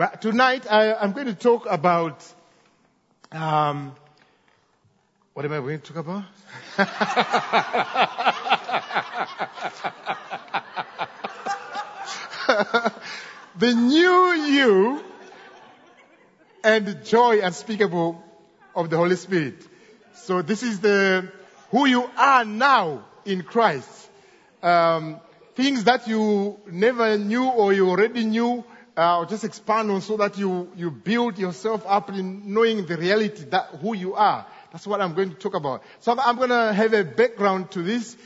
Well, tonight I, I'm going to talk about, um, what am I going to talk about? the new you and joy unspeakable of the Holy Spirit. So this is the who you are now in Christ. Um, things that you never knew or you already knew, uh, just expand on so that you you build yourself up in knowing the reality that who you are. That's what I'm going to talk about. So I'm going to have a background to this.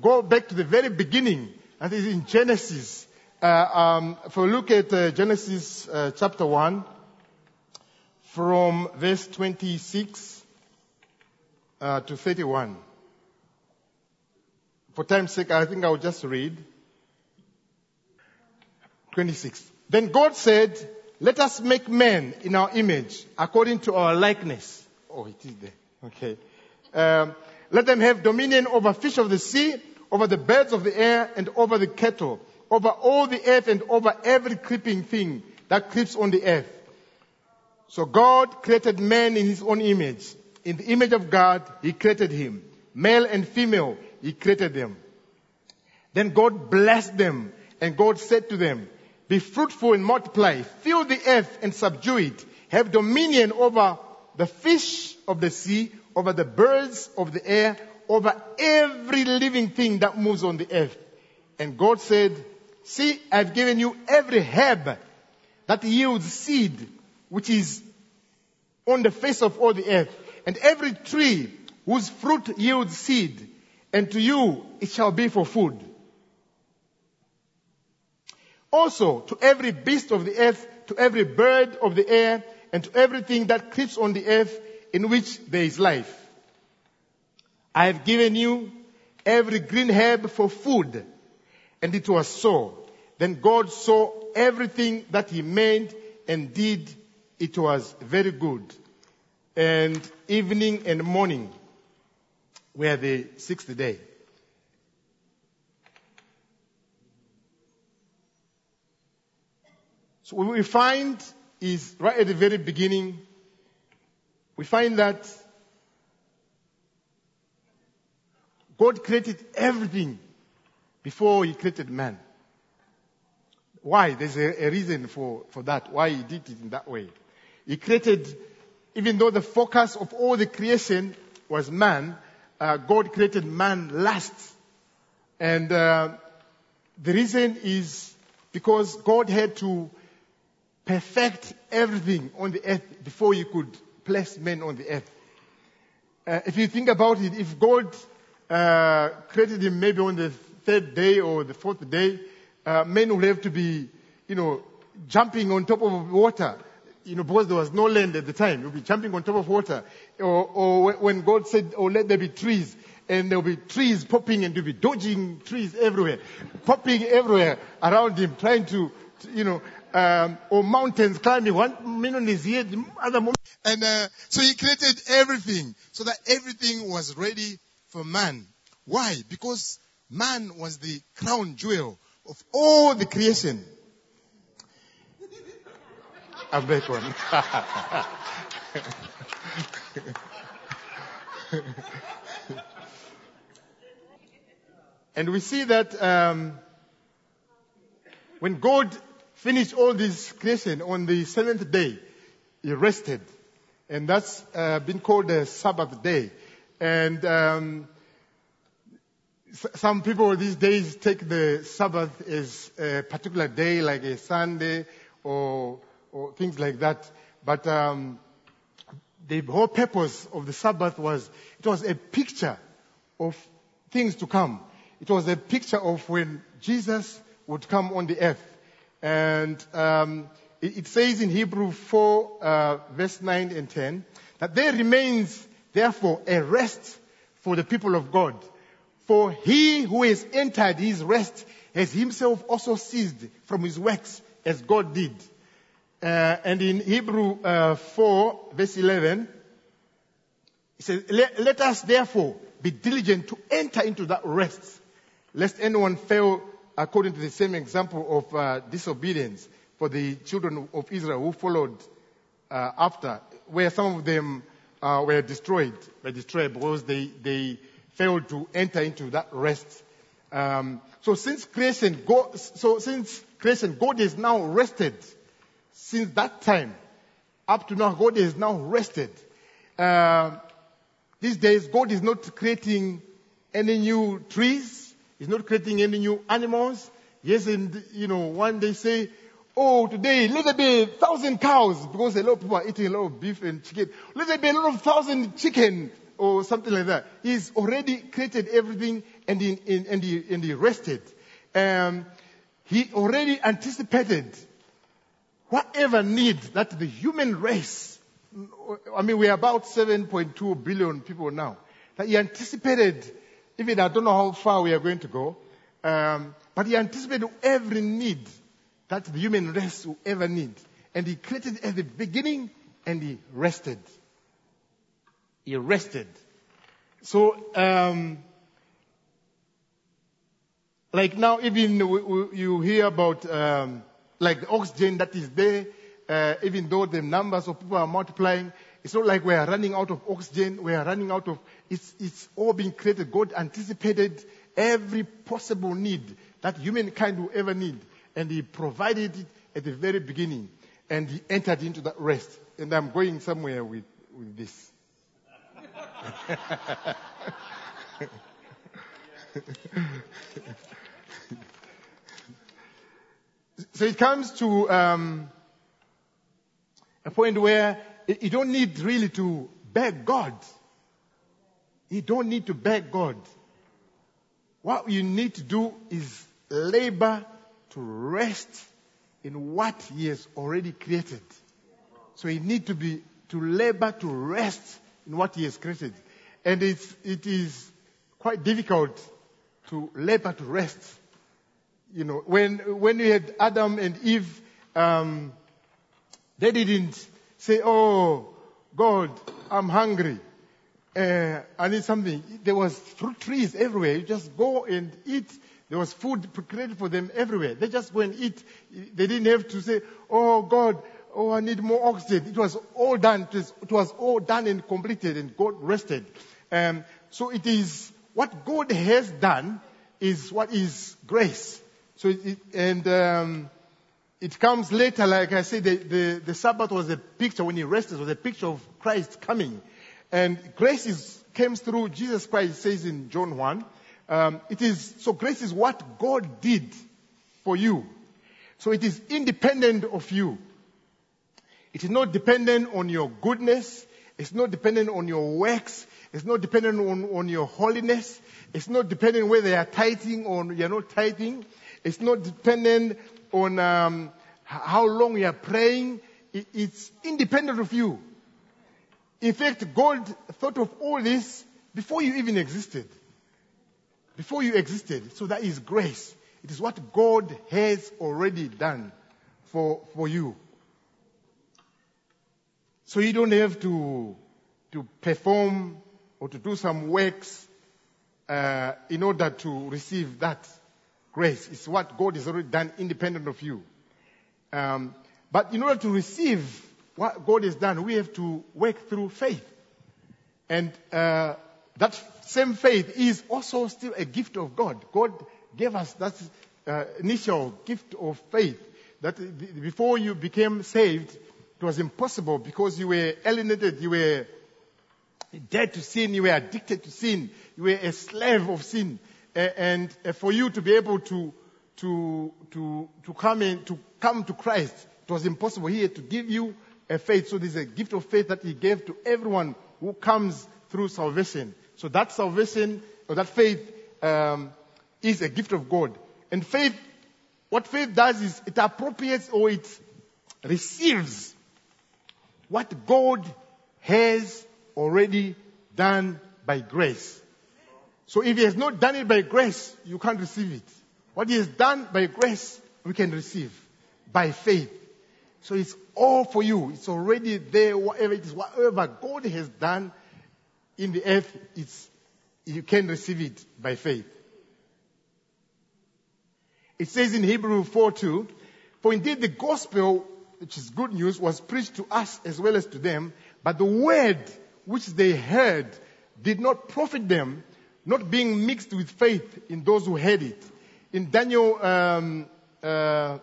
Go back to the very beginning. That is in Genesis. Uh, um, if we look at uh, Genesis uh, chapter 1, from verse 26 uh, to 31. For time's sake, I think I'll just read. 26. Then God said, let us make man in our image, according to our likeness. Oh, it is there. Okay. Um, let them have dominion over fish of the sea, over the birds of the air, and over the cattle, over all the earth, and over every creeping thing that creeps on the earth. So God created man in his own image. In the image of God, he created him. Male and female, he created them. Then God blessed them, and God said to them, Be fruitful and multiply, fill the earth and subdue it, have dominion over the fish of the sea, over the birds of the air, over every living thing that moves on the earth. And God said, See, I've given you every herb that yields seed which is on the face of all the earth, and every tree whose fruit yields seed, and to you it shall be for food. Also, to every beast of the earth, to every bird of the air, and to everything that creeps on the earth in which there is life. I have given you every green herb for food. And it was so. Then God saw everything that he made and did it was very good. And evening and morning were the sixth day. So what we find is right at the very beginning, we find that God created everything before he created man. Why? There's a, a reason for, for that, why he did it in that way. He created, even though the focus of all the creation was man, uh, God created man last. And uh, the reason is because God had to perfect everything on the earth before he could place men on the earth. Uh, if you think about it, if God uh, created him maybe on the third day or the fourth day, uh, men would have to be, you know, jumping on top of water you know, because there was no land at the time. You'll be jumping on top of water. Or, or when God said, oh, let there be trees, and there'll be trees popping and you'll be dodging trees everywhere, popping everywhere around him, trying to, to you know, um, or mountains climbing. One minute is here, the other moment. And uh, so he created everything so that everything was ready for man. Why? Because man was the crown jewel of all the creation. I'm one. and we see that um, when God finished all this creation on the seventh day, He rested, and that's uh, been called the Sabbath day. And um, some people these days take the Sabbath as a particular day, like a Sunday or or things like that. But um, the whole purpose of the Sabbath was it was a picture of things to come. It was a picture of when Jesus would come on the earth. And um, it, it, says in Hebrew 4, uh, verse 9 and 10, that there remains, therefore, a rest for the people of God. For he who has entered his rest has himself also ceased from his works as God did. Uh, and in Hebrew uh, 4, verse 11, it says, let, let, us therefore be diligent to enter into that rest, lest anyone fail according to the same example of uh, disobedience. for the children of Israel who followed uh, after, where some of them uh, were destroyed, were destroyed because they, they failed to enter into that rest. Um, so since creation, God, so since creation, God is now rested. Since that time, up to now, God is now rested. Uh, these days, God is not creating any new trees. He's not creating any new animals. Yes, and you know, one day say, oh, today let there be a thousand cows because a lot of people are eating a lot of beef and chicken. Let there be a lot of thousand chicken or something like that. He's already created everything and he, and he, and he rested. Um, he already anticipated whatever need that the human race, I mean, we're about 7.2 billion people now, that he anticipated, even I don't know how far we are going to go, um, but he anticipated every need that the human race will ever need. And he created at the beginning and he rested. He rested. So, um, like now, even you hear about um, like the oxygen that is there, uh, even though the numbers of people are multiplying, it's not like we are running out of oxygen. We are running out of. It's it's all being created. God anticipated every possible need that humankind will ever need, and He provided it at the very beginning, and He entered into that rest. And I'm going somewhere with with this. so it comes to um, a point where you don't need really to beg God. You don't need to beg God. What you need to do is labor to rest in what He has already created. So you need to be to labor to rest in what He has created. And it's, it is quite difficult to labor to rest. You know, when, when we had Adam and Eve, um, they didn't say, oh, God, I'm hungry. Uh, I need something. There was fruit trees everywhere. You just go and eat. There was food prepared for them everywhere. They just go and eat. They didn't have to say, oh God, oh I need more oxygen. It was all done. It was, it was all done and completed and God rested. Um, so it is what God has done is what is grace. So it, and um, it comes later, like I said, the, the, the, Sabbath was a picture when he rested, was a picture of Christ coming. And grace is, came through Jesus Christ, says in John 1. Um, it is, so grace is what God did for you. So it is independent of you. It is not dependent on your goodness. It's not dependent on your works. It's not dependent on, on your holiness. It's not dependent whether you are tithing or you're not tithing. It's not dependent on um, how long you are praying. It's independent of you. In fact, God thought of all this before you even existed. Before you existed. So that is grace. It is what God has already done for, for you. So you don't have to, to perform or to do some works uh, in order to receive that grace. It's what God has already done independent of you. Um, but in order to receive what God has done, we have to work through faith. And uh, that same faith is also still a gift of God. God gave us that uh, initial gift of faith that before you became saved, it was impossible because you were alienated, you were dead to sin, you were addicted to sin, you were a slave of sin. And for you to be able to, to, to, to come in, to come to Christ, it was impossible. He had to give you a faith. So there's a gift of faith that He gave to everyone who comes through salvation. So that salvation, or that faith, um, is a gift of God. And faith, what faith does is it appropriates or it receives what God has already done by grace. So if he has not done it by grace, you can't receive it. What he has done by grace, we can receive by faith. So it's all for you. It's already there, whatever it is, whatever God has done in the earth, it's, you can receive it by faith. It says in Hebrew 4 2, For indeed the gospel, which is good news, was preached to us as well as to them, but the word which they heard did not profit them, not being mixed with faith in those who heard it. In Daniel um, uh,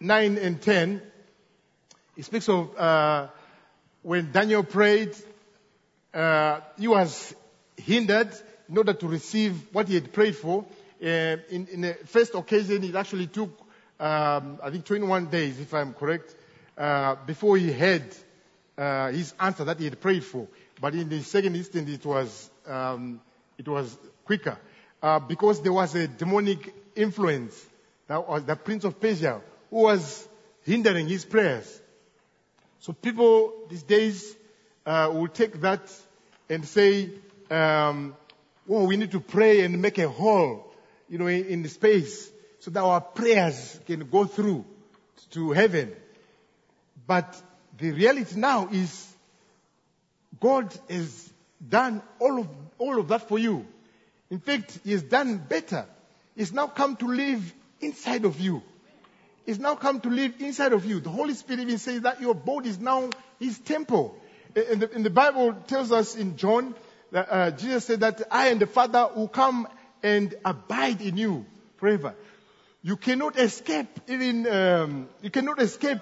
9 and 10, it speaks of uh, when Daniel prayed, uh, he was hindered in order to receive what he had prayed for. Uh, in, in, the first occasion, it actually took, um, I think, 21 days, if I'm correct, uh, before he had uh, his answer that he had prayed for. But in the second instance, it was um, it was quicker uh, because there was a demonic influence. That was the prince of Persia who was hindering his prayers. So people these days uh, will take that and say, um, "Oh, we need to pray and make a hole, you know, in, in the space so that our prayers can go through to heaven." But the reality now is God has done all of, all of that for you. In fact, He has done better. He's now come to live inside of you. He's now come to live inside of you. The Holy Spirit even says that your body is now His temple. And the, and the Bible tells us in John that uh, Jesus said that I and the Father will come and abide in you forever. You cannot escape even, um, you cannot escape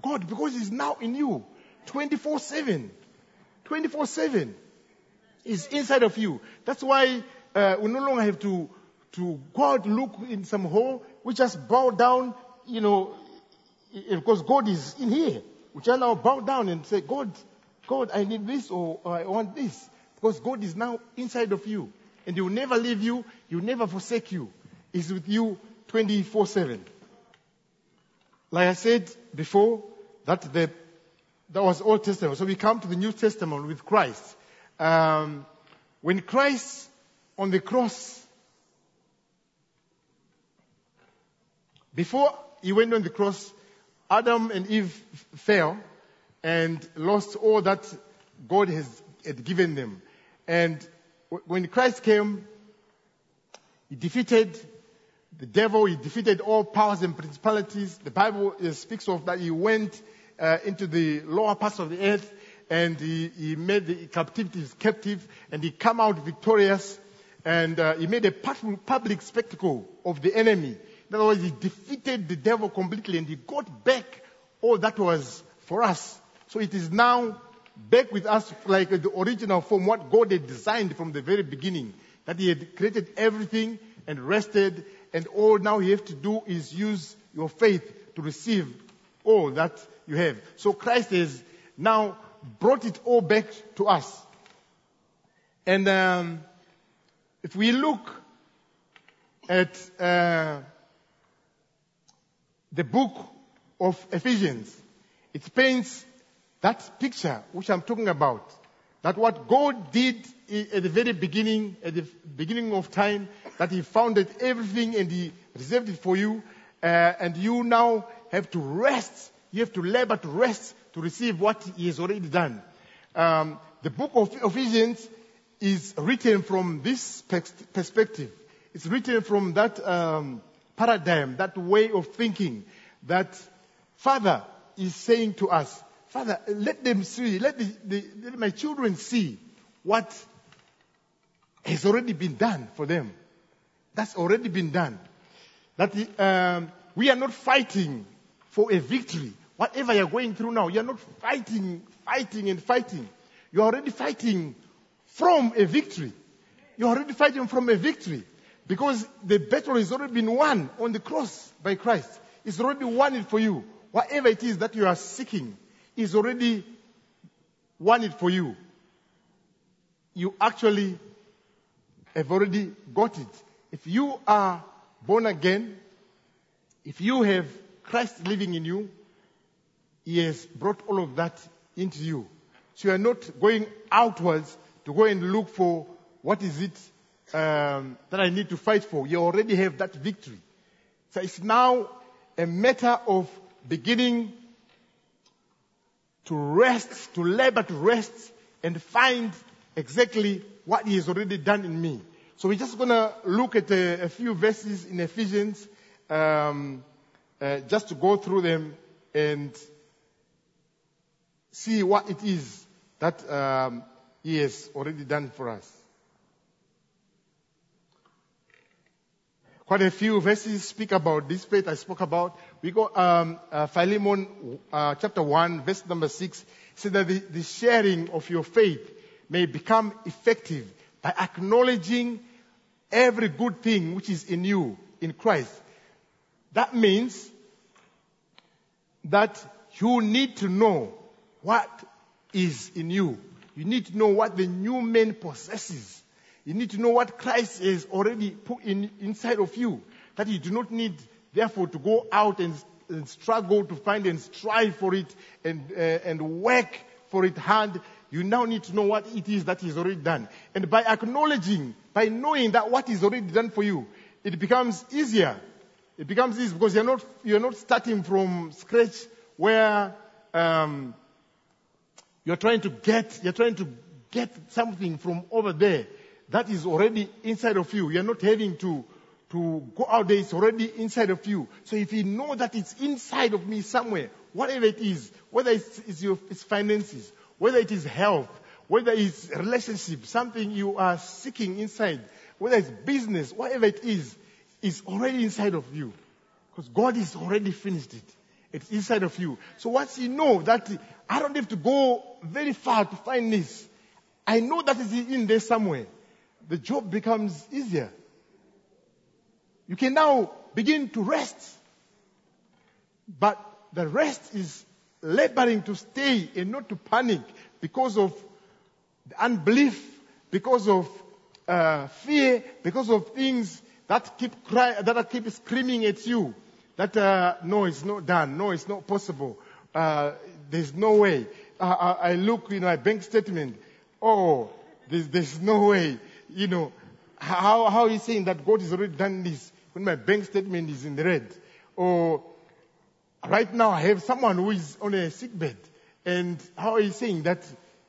God because He's now in you 24 7. 24 7 is inside of you. That's why uh, we no longer have to, to go out look in some hole. We just bow down, you know, because God is in here. We just now bow down and say, God, God, I need this or, or I want this. Because God is now inside of you. And He will never leave you. He will never forsake you. He's with you 24 7. Like I said before, that the that was Old Testament. So we come to the New Testament with Christ. Um, when Christ on the cross, before he went on the cross, Adam and Eve fell and lost all that God has had given them. And when Christ came, he defeated the devil, he defeated all powers and principalities. The Bible speaks of that he went uh, into the lower parts of the earth and he, he made the captivities captive and he come out victorious and uh, he made a public spectacle of the enemy. In other words, he defeated the devil completely and he got back all that was for us. So it is now back with us like the original form, what God had designed from the very beginning. That he had created everything and rested and all now you have to do is use your faith to receive all that you have. So Christ has now brought it all back to us. And um, if we look at uh, the book of Ephesians, it paints that picture which I'm talking about. That what God did at the very beginning, at the beginning of time, that He founded everything and He reserved it for you, uh, and you now have to rest you have to labor to rest to receive what he has already done. Um, the book of Ephesians is written from this perspective. It's written from that um, paradigm, that way of thinking that Father is saying to us, Father, let them see, let, the, the, let my children see what has already been done for them. That's already been done. That um, we are not fighting for a victory. Whatever you're going through now, you're not fighting, fighting and fighting. You're already fighting from a victory. You're already fighting from a victory. Because the battle has already been won on the cross by Christ. It's already won it for you. Whatever it is that you are seeking is already won it for you. You actually have already got it. If you are born again, if you have Christ living in you, He has brought all of that into you. So you are not going outwards to go and look for what is it um, that I need to fight for. You already have that victory. So it's now a matter of beginning to rest, to labor to rest, and find exactly what He has already done in me. So we're just going to look at a, a, few verses in Ephesians, um, uh, just to go through them and see what it is that um, He has already done for us. Quite a few verses speak about this faith I spoke about. We go um, uh, Philemon uh, chapter one, verse number six, says that the, the sharing of your faith may become effective by acknowledging every good thing which is in you in Christ. That means that you need to know what is in you. You need to know what the new man possesses. You need to know what Christ has already put in, inside of you. That you do not need, therefore, to go out and, and struggle to find and strive for it and, uh, and work for it hard. You now need to know what it is that is already done. And by acknowledging, by knowing that what is already done for you, it becomes easier. It becomes easy because you're not, you're not starting from scratch where um, you're trying to get, you're trying to get something from over there that is already inside of you. You're not having to, to go out there. It's already inside of you. So if you know that it's inside of me somewhere, whatever it is, whether it's, it's your it's finances, whether it is health, whether it's relationship, something you are seeking inside, whether it's business, whatever it is, is already inside of you. Because God has already finished it. It's inside of you. So once you know that I don't have to go very far to find this, I know that it's in there somewhere. The job becomes easier. You can now begin to rest. But the rest is laboring to stay and not to panic because of unbelief, because of uh, fear, because of things that keep cry, that keep screaming at you. That uh, no, it's not done. No, it's not possible. Uh, there's no way. I, I look in my bank statement. Oh, there's, there's no way. You know, how how is saying that God has already done this when my bank statement is in the red? Or right now I have someone who is on a sick bed, and how are you saying that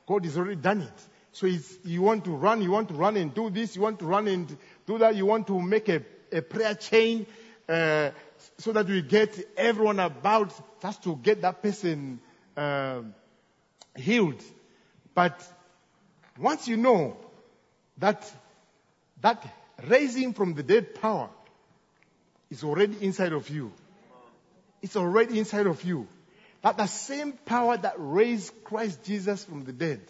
God has already done it? So you want to run, you want to run and do this, you want to run and do that, you want to make a, a prayer chain uh, so that we get everyone about just to get that person uh, healed. But once you know that that raising from the dead power is already inside of you, it's already inside of you. That the same power that raised Christ Jesus from the dead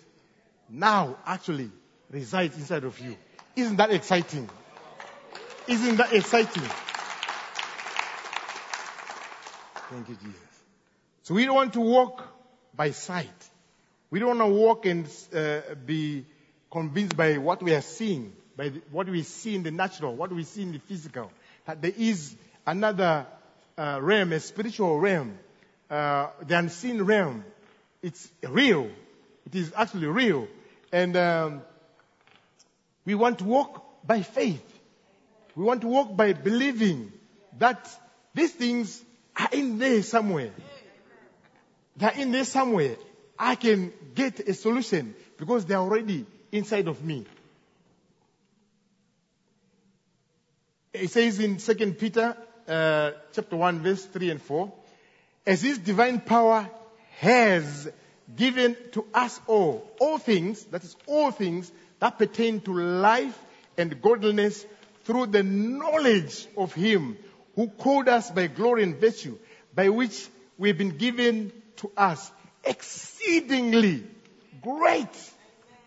now actually resides inside of you. Isn't that exciting? Isn't that exciting? Thank you, Jesus. So we don't want to walk by sight. We don't want to walk and uh, be convinced by what we are seeing, by the, what we see in the natural, what we see in the physical. That there is another uh, realm, a spiritual realm, uh, the unseen realm. It's real. It is actually real. And um, we want to walk by faith. We want to walk by believing that these things are in there somewhere. They're in there somewhere. I can get a solution because they're already inside of me. It says in 2 Peter uh, chapter 1 verse 3 and 4, as his divine power has given to us all, all things, that is all things that pertain to life and godliness through the knowledge of him who called us by glory and virtue, by which we have been given to us exceedingly great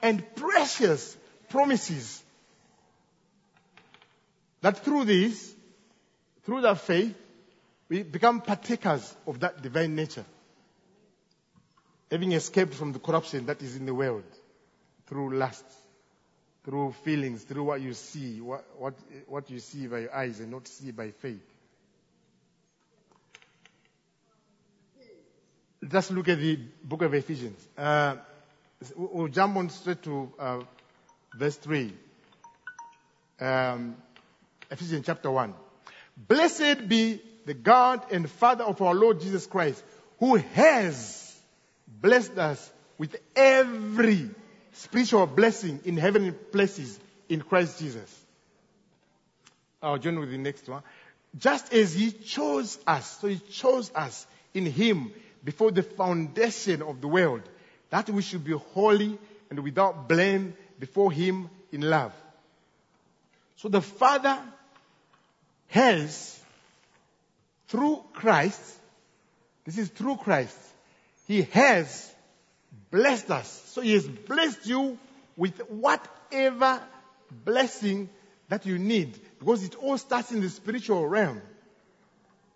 and precious promises. That through this, through that faith, we become partakers of that divine nature. Having escaped from the corruption that is in the world through lust, through feelings, through what you see, what, what, what you see by your eyes and not see by faith. Let's look at the book of Ephesians. Uh, we'll jump on straight to uh, verse 3. Um, Ephesians chapter 1. Blessed be the God and Father of our Lord Jesus Christ, who has blessed us with every spiritual blessing in heavenly places in Christ Jesus. I'll join with the next one. Just as he chose us, so he chose us in him before the foundation of the world, that we should be holy and without blame before him in love. So the Father has, through Christ, this is through Christ, he has blessed us. So he has blessed you with whatever blessing that you need. Because it all starts in the spiritual realm.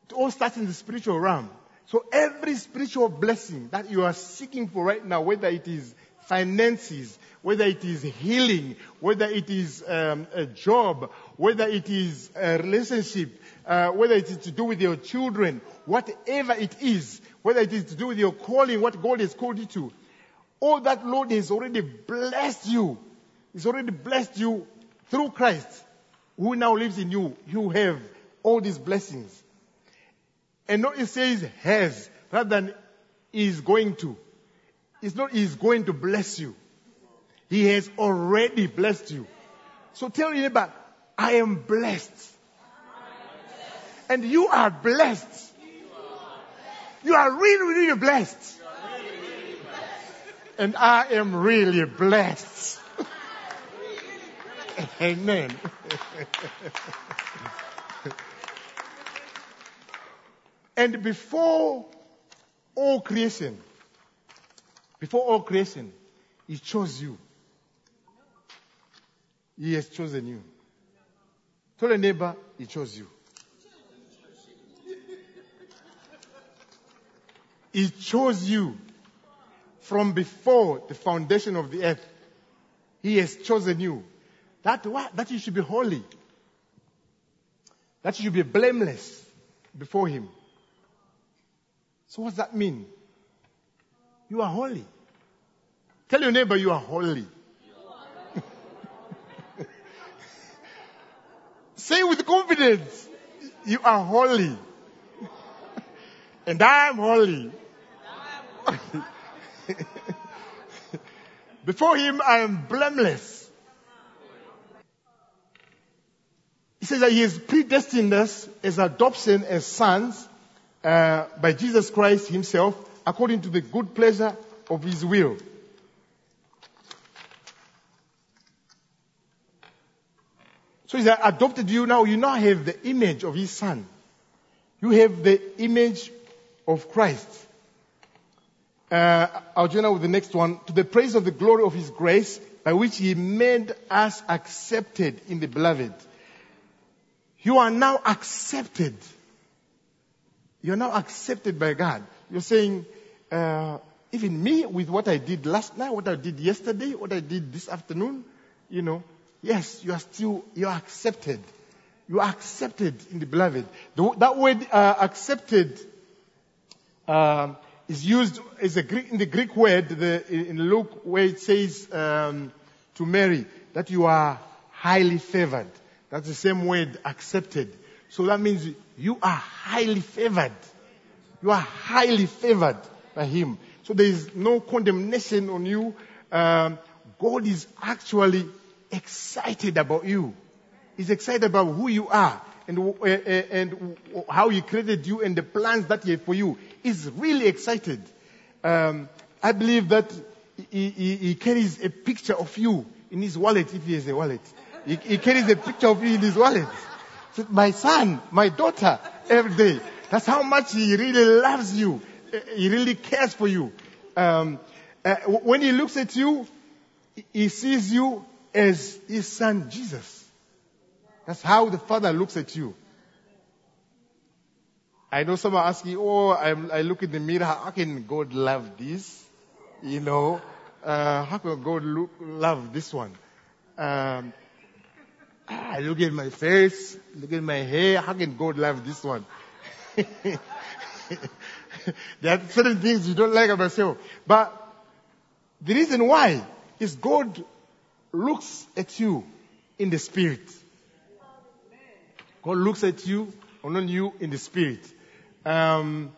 It all starts in the spiritual realm. So every spiritual blessing that you are seeking for right now, whether it is finances, whether it is healing, whether it is um, a job, whether it is a relationship, uh, whether it is to do with your children, whatever it is, whether it is to do with your calling, what God has called you to, all that Lord has already blessed you. He's already blessed you through Christ, who now lives in you. You have all these blessings. And not it says has, rather than is going to. It's not is going to bless you. He has already blessed you. So tell your neighbor, I am blessed. And you are blessed. You are really, really blessed. And I am really blessed. Amen. and before all creation, before all creation, He chose you. He has chosen you. Tell a neighbor, He chose you. He chose you from before the foundation of the earth. He has chosen you. That? That you should be holy. That you should be blameless before Him. So what does that mean? You are holy. Tell your neighbor you are holy. Say with confidence, you are holy. And I am holy. Before him I am blameless. He says that he has predestined us as adoption as sons uh, by Jesus Christ himself according to the good pleasure of his will. So he's adopted you now. You now have the image of his son. You have the image of Christ. Uh, I'll join with the next one. To the praise of the glory of his grace, by which he made us accepted in the beloved. You are now accepted. You are now accepted by God. You're saying, uh, even me, with what I did last night, what I did yesterday, what I did this afternoon, you know, yes, you are still, you are accepted. You are accepted in the beloved. The, that word uh, accepted uh, is used a Greek, in the Greek word the, in Luke where it says um, to Mary that you are highly favored. That's the same word accepted. So that means you are highly favored. You are highly favored by Him. So there is no condemnation on you. Um, God is actually excited about you. He's excited about who you are and, uh, uh, and how He created you and the plans that He has for you. is really excited. Um, I believe that he, he, he, carries a picture of you in his wallet if he has a wallet. He, he carries a picture of you in his wallet. So my son, my daughter, every day. That's how much he really loves you. He really cares for you. Um, uh, when he looks at you, he sees you as his son Jesus. That's how the Father looks at you. I know some are asking, oh, I'm, i look in the mirror, how can God love this? You know, uh, how can God look, love this one? Um, I look at my face, look at my hair, how can God love this one? there are certain things you don't like about yourself. But the reason why is God looks at you in the spirit. God looks at you, on you in the spirit. Um,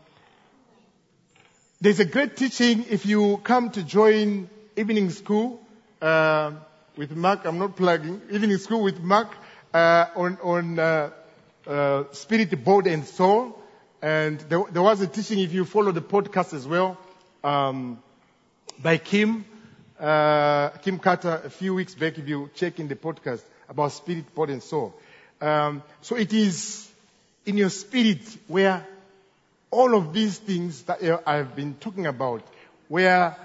there's a great teaching if you come to join evening school uh, with Mark. I'm not plugging evening school with Mark. uh, on, on uh, uh, spirit, body, and soul. And there, there, was a teaching, if you follow the podcast as well, um, by Kim, uh, Kim Carter a few weeks back, if you check in the podcast about spirit, body, and soul. Um, so it is in your spirit where all of these things that I've been talking about, where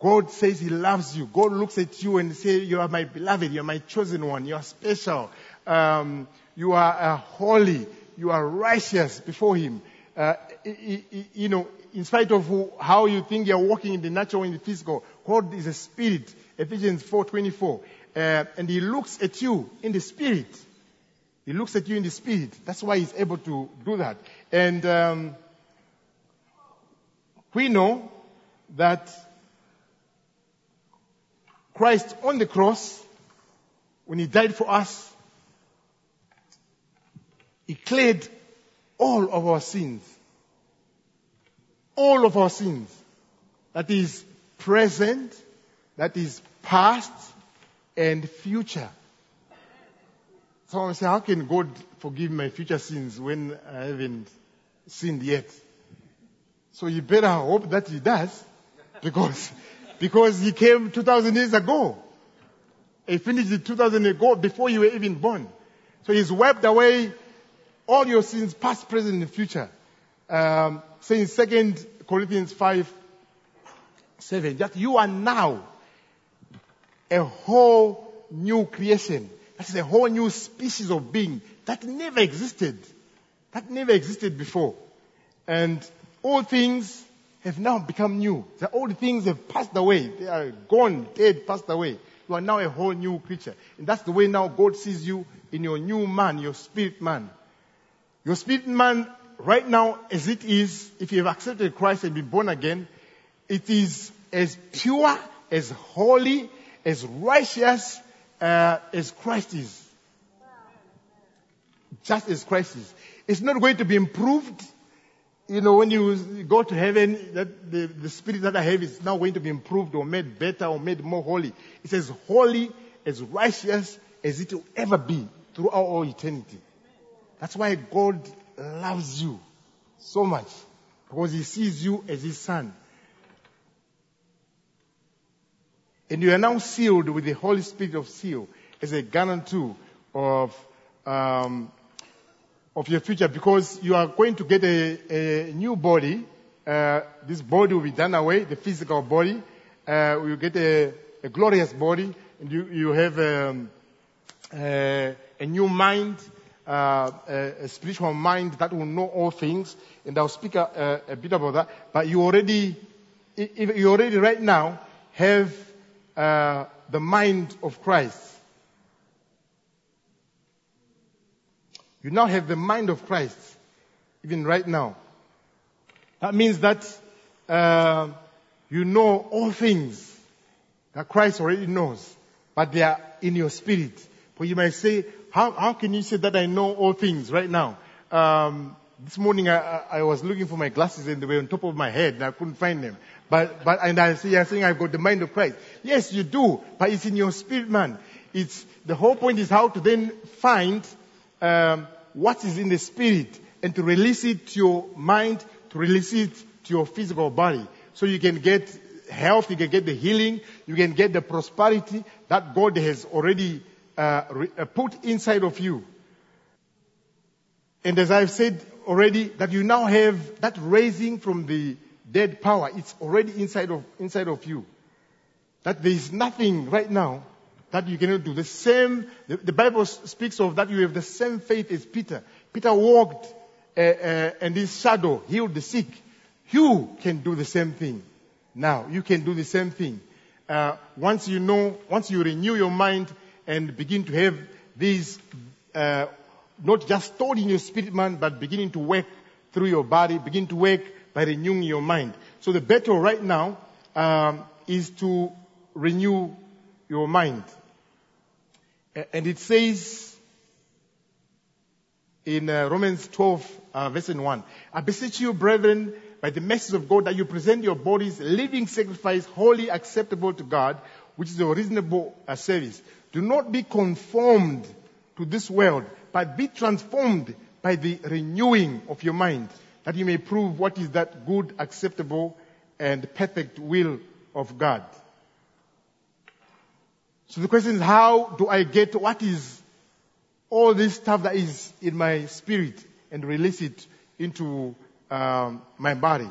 God says He loves you. God looks at you and says, You are my beloved. You are my chosen one. You are special. Um, you are uh, holy. You are righteous before Him. Uh, you know, in spite of who, how you think you're walking in the natural and the physical, God is a spirit. Ephesians 4:24, uh, and He looks at you in the spirit. He looks at you in the spirit. That's why He's able to do that. And um, we know that Christ on the cross, when He died for us, He cleared all of our sins. All of our sins. That is present, that is past, and future. Someone say, how can God forgive my future sins when I haven't sinned yet? So you better hope that He does, because because he came 2,000 years ago. He finished it 2,000 ago before you were even born. So he's wiped away all your sins, past, present, and future. Um, saying Second Corinthians 5, 7, that you are now a whole new creation. That is a whole new species of being that never existed. That never existed before. And all things have now become new. The old things have passed away. They are gone, dead, passed away. You are now a whole new creature. And that's the way now God sees you in your new man, your spirit man. Your spirit man, right now, as it is, if you have accepted Christ and been born again, it is as pure, as holy, as righteous uh, as Christ is. Just as Christ is. It's not going to be improved you know, when you go to heaven, that the, the spirit that I have is now going to be improved or made better or made more holy. It's as holy, as righteous as it will ever be throughout all eternity. That's why God loves you so much. Because He sees you as His Son. And you are now sealed with the Holy Spirit of seal as a guarantee of um, of your future because you are going to get a, a new body. Uh, this body will be done away, the physical body. Uh, you get a, a, glorious body, and you, you have um, a, a, new mind, uh, a, spiritual mind that will know all things. And I'll speak a, a bit about that. But you already, you already right now have uh, the mind of Christ. You now have the mind of Christ, even right now. That means that uh, you know all things that Christ already knows, but they are in your spirit. But you might say, how, how can you say that I know all things right now? Um, this morning I, I, was looking for my glasses and they were on top of my head and I couldn't find them. But, but, and I say, I'm saying I've got the mind of Christ. Yes, you do, but it's in your spirit, man. It's, the whole point is how to then find um, what is in the spirit and to release it to your mind, to release it to your physical body. So you can get health, you can get the healing, you can get the prosperity that God has already uh, re- uh, put inside of you. And as I've said already, that you now have that raising from the dead power, it's already inside of, inside of you. That there is nothing right now that you cannot do. The same, the, the, Bible speaks of that you have the same faith as Peter. Peter walked uh, uh, and his shadow healed the sick. You can do the same thing. Now, you can do the same thing. Uh, once you know, once you renew your mind and begin to have these, uh, not just stored in your spirit man, but beginning to work through your body, begin to work by renewing your mind. So the battle right now um, is to renew your mind. And it says in uh, Romans 12, uh, verse 1, I beseech you, brethren, by the message of God, that you present your bodies living sacrifice, holy acceptable to God, which is a reasonable uh, service. Do not be conformed to this world, but be transformed by the renewing of your mind, that you may prove what is that good, acceptable, and perfect will of God. So the question is, how do I get what is all this stuff that is in my spirit and release it into um, my body?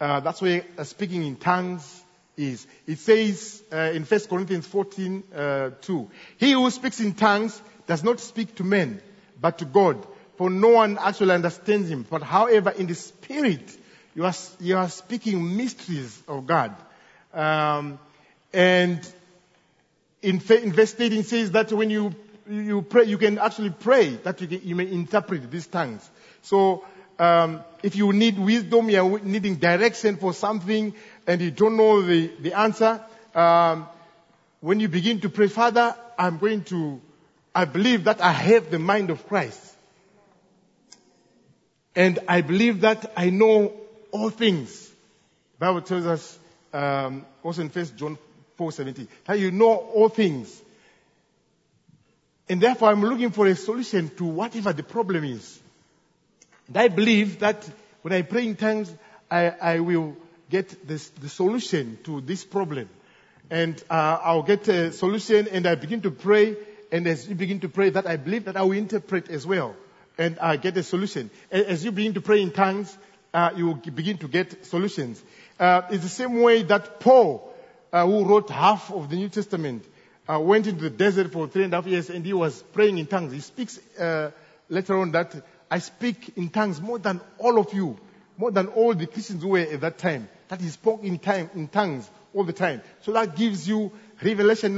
Uh, that's why uh, speaking in tongues is. It says uh, in 1 Corinthians 14, uh, 2, He who speaks in tongues does not speak to men, but to God, for no one actually understands him. But however, in the spirit, you are, you are speaking mysteries of God. Um, and in, in verse 18 says that when you, you pray, you can actually pray that you, can, you may interpret these tongues. So, um, if you need wisdom, you are needing direction for something, and you don't know the, the answer, um, when you begin to pray, Father, I'm going to, I believe that I have the mind of Christ. And I believe that I know all things. The Bible tells us, um, also in 1 John 4.17, that you know all things. And therefore I'm looking for a solution to whatever the problem is. And I believe that when I pray in tongues, I, I will get this, the solution to this problem. And uh, I'll get a solution and I begin to pray. And as you begin to pray, that I believe that I will interpret as well. And I get a solution. As you begin to pray in tongues, uh, you will begin to get solutions. Uh, it's the same way that Paul, uh, who wrote half of the New Testament, uh, went into the desert for three and a half years and he was praying in tongues. He speaks uh, later on that I speak in tongues more than all of you, more than all the Christians were at that time. That he spoke in, time, in tongues all the time. So that gives you revelation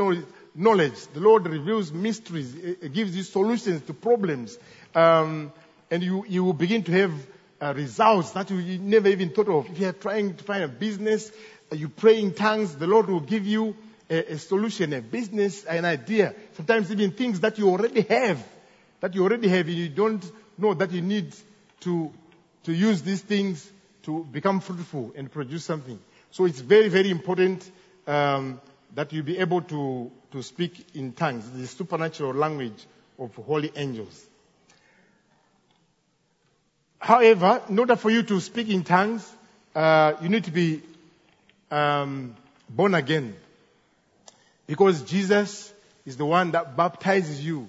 knowledge. The Lord reveals mysteries. It gives you solutions to problems. Um, and you, you will begin to have uh, results that you never even thought of. If you are trying to find a business, uh, you pray in tongues, the Lord will give you a, a, solution, a business, an idea. Sometimes even things that you already have, that you already have, and you don't know that you need to, to use these things to become fruitful and produce something. So it's very, very important um, that you be able to, to speak in tongues, the supernatural language of holy angels. However, in order for you to speak in tongues, uh, you need to be um, born again. Because Jesus is the one that baptizes you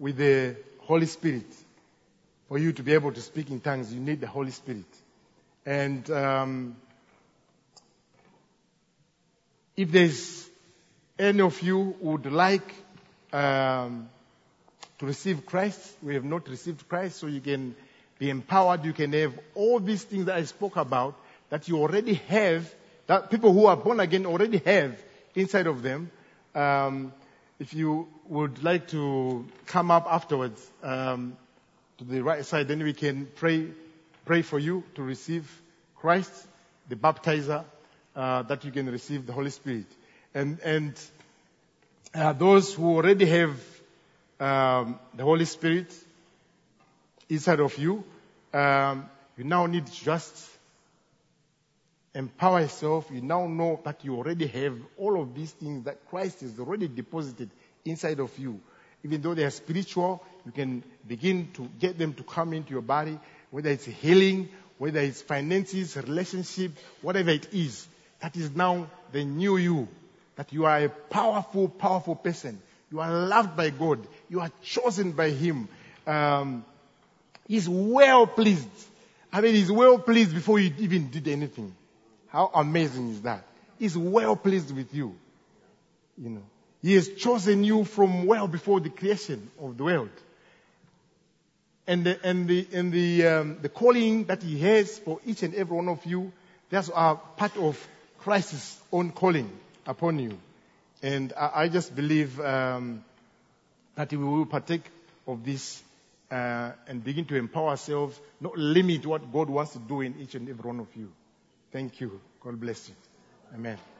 with the Holy Spirit. For you to be able to speak in tongues, you need the Holy Spirit. And um, if there's any of you would like um, to receive Christ, we have not received Christ, so you can be empowered. You can have all these things that I spoke about that you already have, that people who are born again already have inside of them. Um, if you would like to come up afterwards um, to the right side, then we can pray pray for you to receive Christ, the baptizer, uh, that you can receive the Holy Spirit. And and uh, those who already have um, the Holy Spirit inside of you, um, you now need just empower yourself. You now know that you already have all of these things that Christ has already deposited inside of you. Even though they are spiritual, you can begin to get them to come into your body, whether it's healing, whether it's finances, relationship, whatever it is. That is now the new you. That you are a powerful, powerful person. You are loved by God. You are chosen by Him. Um, he's well pleased. I mean, He's well pleased before you even did anything. How amazing is that? He's well pleased with you. You know. He has chosen you from well before the creation of the world. And the, and the, and the, um, the calling that He has for each and every one of you, that's a part of Christ's own calling upon you. And I, I just believe um, that we will partake of this uh, and begin to empower ourselves, not limit what God wants to do in each and every one of you. Thank you. God bless you. Amen.